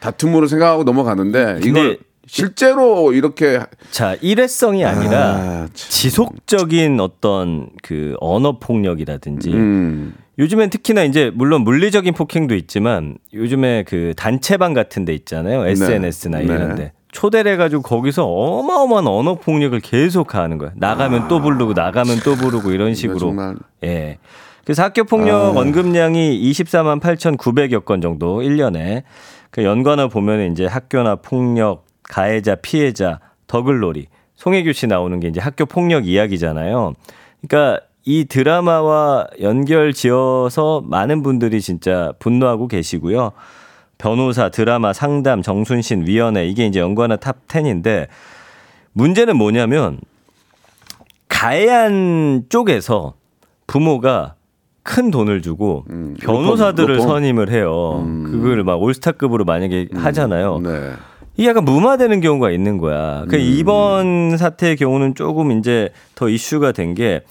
다툼으로 생각하고 넘어가는데 이걸 실제로 이렇게 자 일회성이 아니라 아, 참. 지속적인 어떤 그 언어 폭력이라든지 음, 요즘엔 특히나 이제 물론 물리적인 폭행도 있지만 요즘에 그 단체방 같은 데 있잖아요. SNS나 네. 이런데 초대를 해가지고 거기서 어마어마한 언어 폭력을 계속 하는 거야. 나가면 또 부르고 나가면 또 부르고 이런 식으로. 정말. 예. 그래서 학교 폭력 언급량이 24만 8,900여 건 정도 1년에 그 연관어 보면 이제 학교나 폭력, 가해자, 피해자, 더 글로리, 송혜교 씨 나오는 게 이제 학교 폭력 이야기잖아요. 그러니까 이 드라마와 연결 지어서 많은 분들이 진짜 분노하고 계시고요. 변호사, 드라마, 상담, 정순신, 위원회 이게 이제 연관어 top 10인데 문제는 뭐냐면 가해한 쪽에서 부모가 큰 돈을 주고 변호사들을 로펌, 로펌. 선임을 해요. 그걸 막 올스타급으로 만약에 하잖아요. 네. 이게 약간 무마되는 경우가 있는 거야. 그 음. 이번 사태의 경우는 조금 이제 더 이슈가 된 게,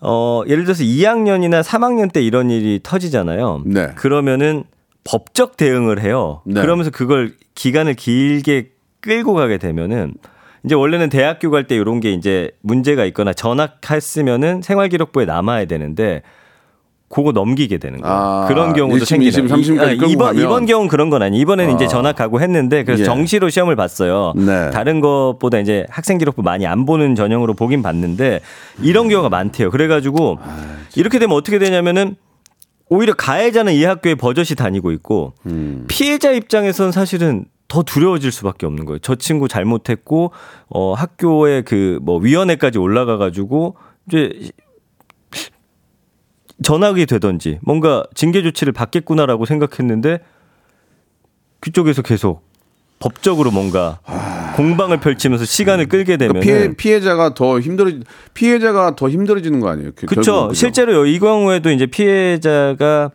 어, 예를 들어서 2학년이나 3학년 때 이런 일이 터지잖아요. 네. 그러면은 법적 대응을 해요. 네. 그러면서 그걸 기간을 길게 끌고 가게 되면은 이제 원래는 대학교 갈 때 이런 게 이제 문제가 있거나 전학했으면은 생활기록부에 남아야 되는데 그거 넘기게 되는 거예요. 아, 그런 경우도 1심, 생기는 2심, 3심 까지 이- 끌고 이번. 이번 경우는 그런 건 아니. 이번에는 이제 아. 전학 가고 했는데 그래서 예. 정시로 시험을 봤어요. 네. 다른 것보다 이제 학생 기록부 많이 안 보는 전형으로 보긴 봤는데 이런 경우가 많대요. 그래가지고 아, 이렇게 되면 어떻게 되냐면은 오히려 가해자는 이 학교에 버젓이 다니고 있고 음. 피해자 입장에선 사실은 더 두려워질 수밖에 없는 거예요. 저 친구 잘못했고 어 학교에 그 뭐 위원회까지 올라가 가지고 이제 전학이 되던지 뭔가 징계 조치를 받겠구나라고 생각했는데 그쪽에서 계속 법적으로 뭔가 공방을 펼치면서 시간을 끌게 되면 그러니까 피해 피해 자가 더 힘들어 피해자가 더 힘들어지는 거 아니에요? 그- 그렇죠. 실제로 이 경우에도 이제 피해자가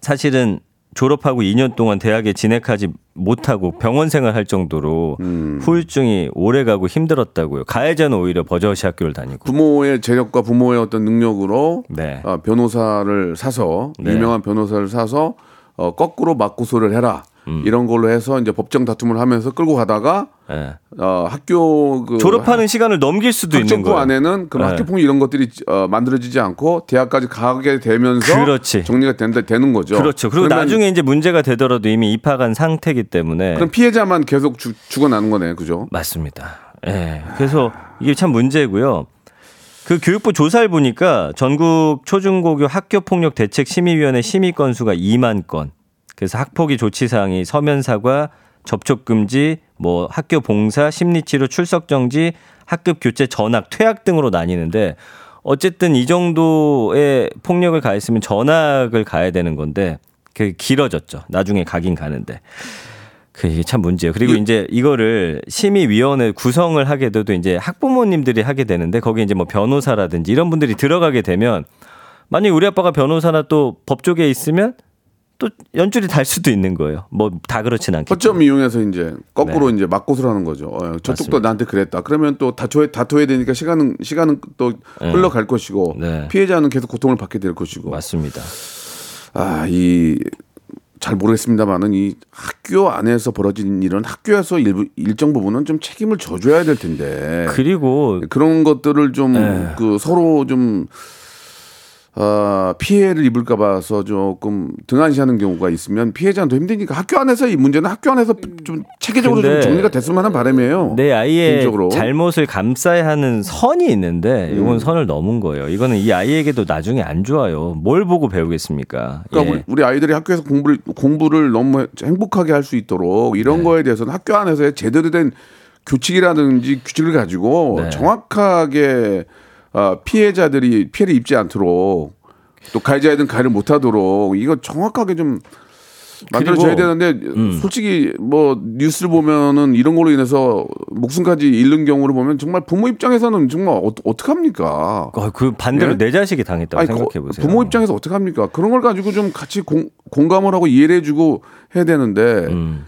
사실은 졸업하고 2년 동안 대학에 진학하지 못하고 병원 생활할 정도로 음. 후유증이 오래 가고 힘들었다고요. 가해자는 오히려 버젓이 학교를 다니고. 부모의 재력과 부모의 어떤 능력으로 네. 어, 변호사를 사서 네. 유명한 변호사를 사서 어, 거꾸로 맞고소를 해라 음. 이런 걸로 해서 이제 법정 다툼을 하면서 끌고 가다가 예. 어, 학교 그 졸업하는 시간을 넘길 수도 있는 거예요. 안에는 그런 네. 학교폭력 이런 것들이 어, 만들어지지 않고 대학까지 가게 되면서 그렇지. 정리가 된다 되는 거죠. 그렇죠. 그리고 나중에 이제 문제가 되더라도 이미 입학한 상태이기 때문에 그럼 피해자만 계속 죽, 죽어나는 거네, 그죠? 맞습니다. 예. 그래서 이게 참 문제고요. 그 교육부 조사를 보니까 전국 초중고교 학교 폭력 대책 심의위원회 심의 건수가 2만 건. 그래서 학폭위 조치 사항이 서면 사과, 접촉 금지, 뭐 학교 봉사, 심리 치료 출석 정지, 학급 교체 전학, 퇴학 등으로 나뉘는데 어쨌든 이 정도의 폭력을 가했으면 전학을 가야 되는 건데 그 길어졌죠. 나중에 가긴 가는데. 그게 참 문제예요. 그리고 이제 이거를 심의위원회 구성을 하게 돼도 이제 학부모님들이 하게 되는데 거기 이제 뭐 변호사라든지 이런 분들이 들어가게 되면 만약 우리 아빠가 변호사나 또 법조계에 있으면 또 연줄이 달 수도 있는 거예요. 뭐 다 그렇진 않겠죠. 허점 이용해서 이제 거꾸로 이제 맞고소를 하는 거죠. 어, 저쪽도 네. 맞습니다. 나한테 그랬다. 그러면 또 다투해 다투해야 되니까 시간은 시간은 또 흘러갈 것이고 네. 피해자는 계속 고통을 받게 될 것이고. 맞습니다. 아, 이 잘 모르겠습니다만은 이 학교 안에서 벌어진 일은 학교에서 일부, 일정 부분은 좀 책임을 져줘야 될 텐데 그리고 그런 것들을 좀 네. 그 서로 좀 어, 피해를 입을까 봐서 조금 등한시하는 경우가 있으면 피해자는 더 힘드니까 학교 안에서 이 문제는 학교 안에서 좀 체계적으로 좀 정리가 됐으면 하는 바람이에요. 내 아이의 개인적으로. 잘못을 감싸야 하는 선이 있는데 이건 음. 선을 넘은 거예요. 이거는 이 아이에게도 나중에 안 좋아요. 뭘 보고 배우겠습니까? 그러니까 예. 우리, 아이들이 학교에서 공부를 공부를 너무 행복하게 할 수 있도록 네. 이런 거에 대해서는 학교 안에서의 제대로 된 규칙이라든지 규칙을 가지고 네. 정확하게 어, 피해자들이 피해를 입지 않도록 또 가해자이든 가해를 못하도록 이거 정확하게 좀 만들어져야 되는데 음. 솔직히 뭐 뉴스를 보면은 이런 걸로 인해서 목숨까지 잃는 경우를 보면 정말 부모 입장에서는 정말 어, 어떡합니까? 어, 그 반대로 예? 내 자식이 당했다고 생각해 거- 보세요. 부모 입장에서 어떻게 합니까? 그런 걸 가지고 좀 같이 공, 공감을 하고 이해를 해주고 해야 되는데 음.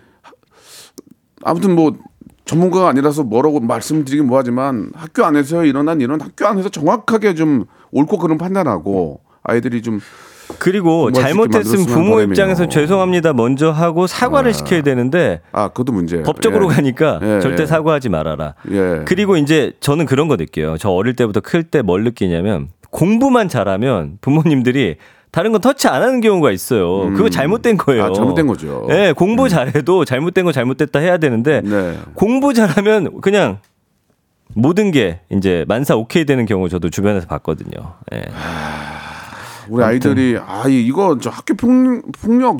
아무튼 뭐 전문가가 아니라서 뭐라고 말씀드리긴 뭐하지만 학교 안에서 일어난 일은 학교 안에서 정확하게 좀 옳고 그른 판단하고 아이들이 좀 그리고 있게 잘못했으면 부모 바람이에요. 입장에서 죄송합니다 먼저 하고 사과를 시켜야 되는데 아 그것도 문제예요. 법적으로 예. 가니까 예, 절대 예. 사과하지 말아라. 예. 그리고 이제 저는 그런 거 느껴요. 저 어릴 때부터 클 때 뭘 느끼냐면 공부만 잘하면 부모님들이 다른 건 터치 안 하는 경우가 있어요. 그거 잘못된 거예요. 아, 잘못된 거죠. 네, 공부 잘해도 잘못된 거 잘못됐다 해야 되는데 네. 공부 잘하면 그냥 모든 게 이제 만사 오케이 되는 경우 저도 주변에서 봤거든요. 예. 우리 아이들이 아 이- 이거 저 학교 폭, 폭력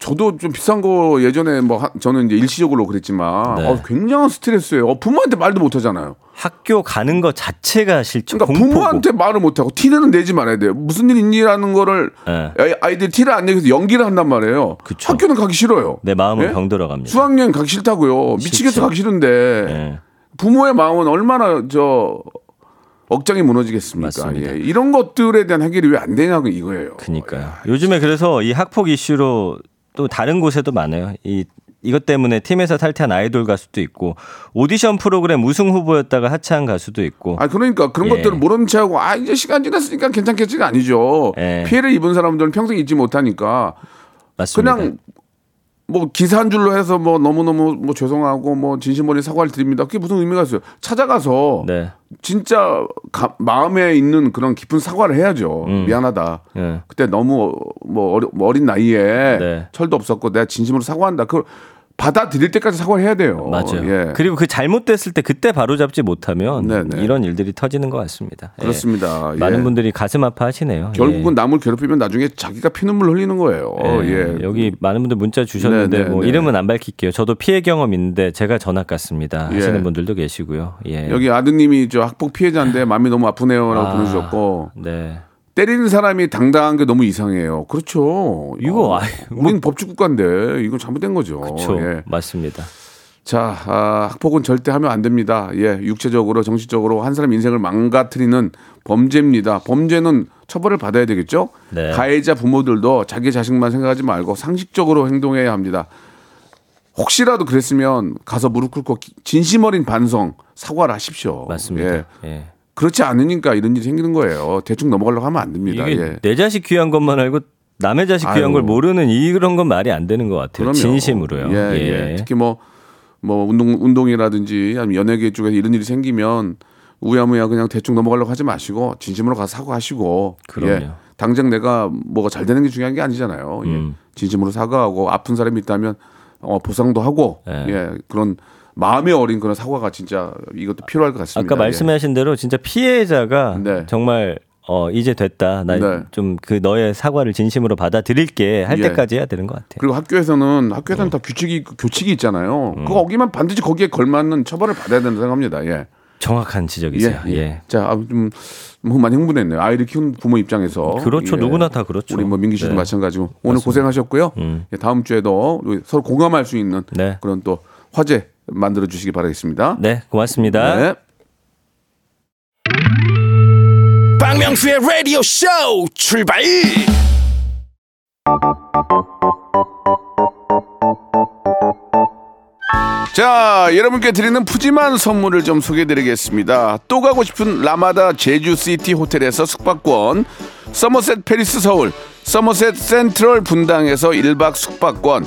저도 좀 비싼 거 예전에 뭐 하- 저는 이제 일시적으로 그랬지만 네. 어, 굉장한 스트레스예요. 어, 부모한테 말도 못 하잖아요. 학교 가는 거 자체가 실제 그러니까 공포고. 부모한테 말을 못 하고 티는 내지 말아야 돼요. 무슨 일 있니라는 거를 네. 아이- 아이들이 티를 안 내서 연기를 한단 말이에요. 그쵸. 학교는 가기 싫어요. 내 마음은 예? 병들어 갑니다. 수학여행 가기 싫다고요. 미치겠어. 가기 싫은데 예. 부모의 마음은 얼마나 저 억장이 무너지겠습니까? 예. 이런 것들에 대한 해결이 왜 안 되냐고 이거예요. 그니까요. 요즘에 그래서 이 학폭 이슈로 또 다른 곳에도 많아요. 이 이것 때문에 팀에서 탈퇴한 아이돌 가수도 있고 오디션 프로그램 우승 후보였다가 하차한 가수도 있고 아 그러니까 그런 예. 것들을 모른 체하고 아 이제 시간 지났으니까 괜찮겠지가 아니죠. 예. 피해를 입은 사람들은 평생 잊지 못하니까 맞습니다. 그냥 뭐 기사 한 줄로 해서 뭐 너무 너무 뭐 죄송하고 뭐 진심 어린 사과를 드립니다. 그게 무슨 의미가 있어요? 찾아가서 네. 진짜 가- 마음에 있는 그런 깊은 사과를 해야죠. 미안하다. 예. 그때 너무 뭐뭐 어린 나이에 네. 철도 없었고 내가 진심으로 사과한다. 그걸 받아들일 때까지 사과를 해야 돼요. 맞아요. 예. 그리고 그 잘못됐을 때 그때 바로 잡지 못하면 네, 네. 이런 일들이 터지는 것 같습니다. 예. 그렇습니다. 예. 많은 분들이 가슴 아파하시네요. 결국은 남을 괴롭히면 나중에 자기가 피눈물 흘리는 거예요. 예. 예. 여기 많은 분들 문자 주셨는데 네, 네, 뭐 네. 이름은 안 밝힐게요. 저도 피해 경험 있는데 제가 전학 갔습니다. 하시는 예. 분들도 계시고요. 예. 여기 아드님이 저 학폭 피해자인데 마음이 너무 아프네요라고 아, 보내주셨고 네. 때리는 사람이 당당한 게 너무 이상해요. 그렇죠. 이거 어, 아이, 우린 법치국가인데 이건 잘못된 거죠. 그렇죠. 예. 맞습니다. 자, 아, 학폭은 절대 하면 안 됩니다. 예, 육체적으로, 정신적으로 한 사람 인생을 망가뜨리는 범죄입니다. 범죄는 처벌을 받아야 되겠죠? 네. 가해자 부모들도 자기 자식만 생각하지 말고 상식적으로 행동해야 합니다. 혹시라도 그랬으면 가서 무릎 꿇고 기- 진심 어린 반성, 사과를 하십시오. 맞습니다. 예. 예. 그렇지 않으니까 이런 일이 생기는 거예요. 대충 넘어가려고 하면 안 됩니다. 이게 예. 내 자식 귀한 것만 알고 남의 자식 귀한 아유. 걸 모르는 이런 건 말이 안 되는 것 같아요. 그럼요. 진심으로요. 예, 예. 특히 뭐, 뭐 운동, 운동이라든지 아니면 연예계 쪽에서 이런 일이 생기면 우야무야 그냥 대충 넘어가려고 하지 마시고 진심으로 가서 사과하시고. 그럼요. 예. 당장 내가 뭐가 잘 되는 게 중요한 게 아니잖아요. 예. 음. 진심으로 사과하고 아픈 사람이 있다면 어, 보상도 하고 예. 예. 그런 마음에 어린 그런 사과가 진짜 이것도 필요할 것 같습니다. 아까 말씀하신 대로 진짜 피해자가 네. 정말 어 이제 됐다. 네. 나좀그 너의 사과를 진심으로 받아들일게 할 예. 때까지 해야 되는 것 같아요. 그리고 학교에서는 학교에서는 다 규칙이 교칙이 있잖아요. 음. 그거 어기면 반드시 거기에 걸맞는 처벌을 받아야 된다고 생각합니다. 예. 정확한 지적이세요. 예. 자, 아, 좀 너무 많이 흥분했네요. 아이를 키우는 부모 입장에서. 그렇죠. 누구나 다 그렇죠. 우리 뭐 민기 씨도 네. 마찬가지고 오늘 고생하셨고요. 음. 예, 다음 주에도 서로 공감할 수 있는 네. 그런 또 화제 만들어 주시기 바라겠습니다. 네, 고맙습니다. 네. 박명수의 라디오 쇼 출발 자, 여러분께 드리는 푸짐한 선물을 좀 소개해 드리겠습니다. 또 가고 싶은 라마다 제주시티 호텔에서 숙박권, 서머셋 페리스 서울, 서머셋 센트럴 분당에서 1박 숙박권,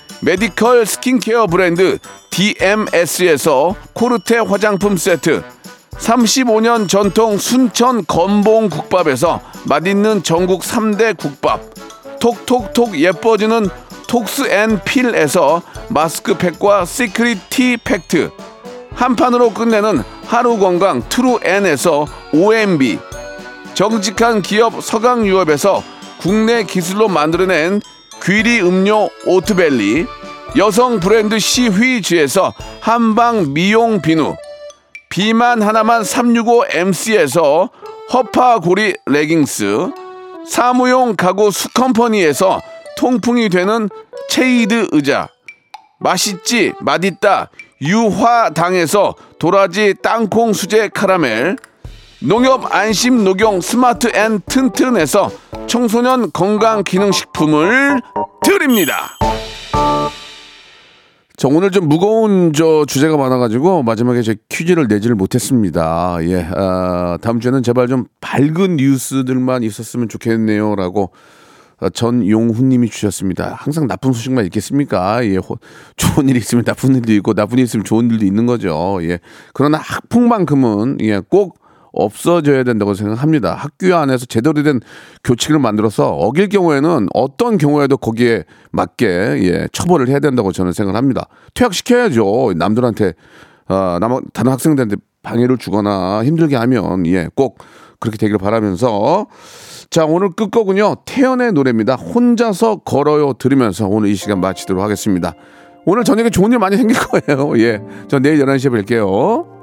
메디컬 스킨케어 브랜드 DMS에서 코르테 화장품 세트, 35년 전통 순천 건봉 국밥에서 맛있는 전국 3대 국밥, 톡톡톡 예뻐지는 톡스앤필에서 마스크팩과 시크릿 티 팩트, 한 판으로 끝내는 하루 건강 트루엔에서 OMB, 정직한 기업 서강유업에서 국내 기술로 만들어낸 귀리 음료 오트벨리, 여성 브랜드 시휘즈에서 한방 미용 비누, 비만 하나만 365MC에서 허파고리 레깅스, 사무용 가구 수컴퍼니에서 통풍이 되는 체이드 의자, 맛있지 맛있다 유화당에서 도라지 땅콩 수제 카라멜, 농협 안심 녹용 스마트 앤 튼튼에서 청소년 건강 기능식품을 드립니다. 자, 오늘 좀 무거운 저 주제가 많아가지고 마지막에 제 퀴즈를 내지를 못했습니다. 예, 아, 다음 주에는 제발 좀 밝은 뉴스들만 있었으면 좋겠네요라고 어, 전용훈님이 주셨습니다. 항상 나쁜 소식만 있겠습니까? 예, 호- 좋은 일이 있으면 나쁜 일도 있고 나쁜 일이 있으면 좋은 일도 있는 거죠. 예, 그러나 학폭만큼은 예, 꼭 없어져야 된다고 생각합니다. 학교 안에서 제대로 된 교칙을 만들어서 어길 경우에는 어떤 경우에도 거기에 맞게 예, 처벌을 해야 된다고 저는 생각합니다. 퇴학시켜야죠. 남들한테 어, 남 다른 학생들한테 방해를 주거나 힘들게 하면 예, 꼭 그렇게 되기를 바라면서 자 오늘 끝곡은요 태연의 노래입니다. 혼자서 걸어요 들으면서 오늘 이 시간 마치도록 하겠습니다. 오늘 저녁에 좋은 일 많이 생길 거예요. 예, 저 내일 11시에 뵐게요.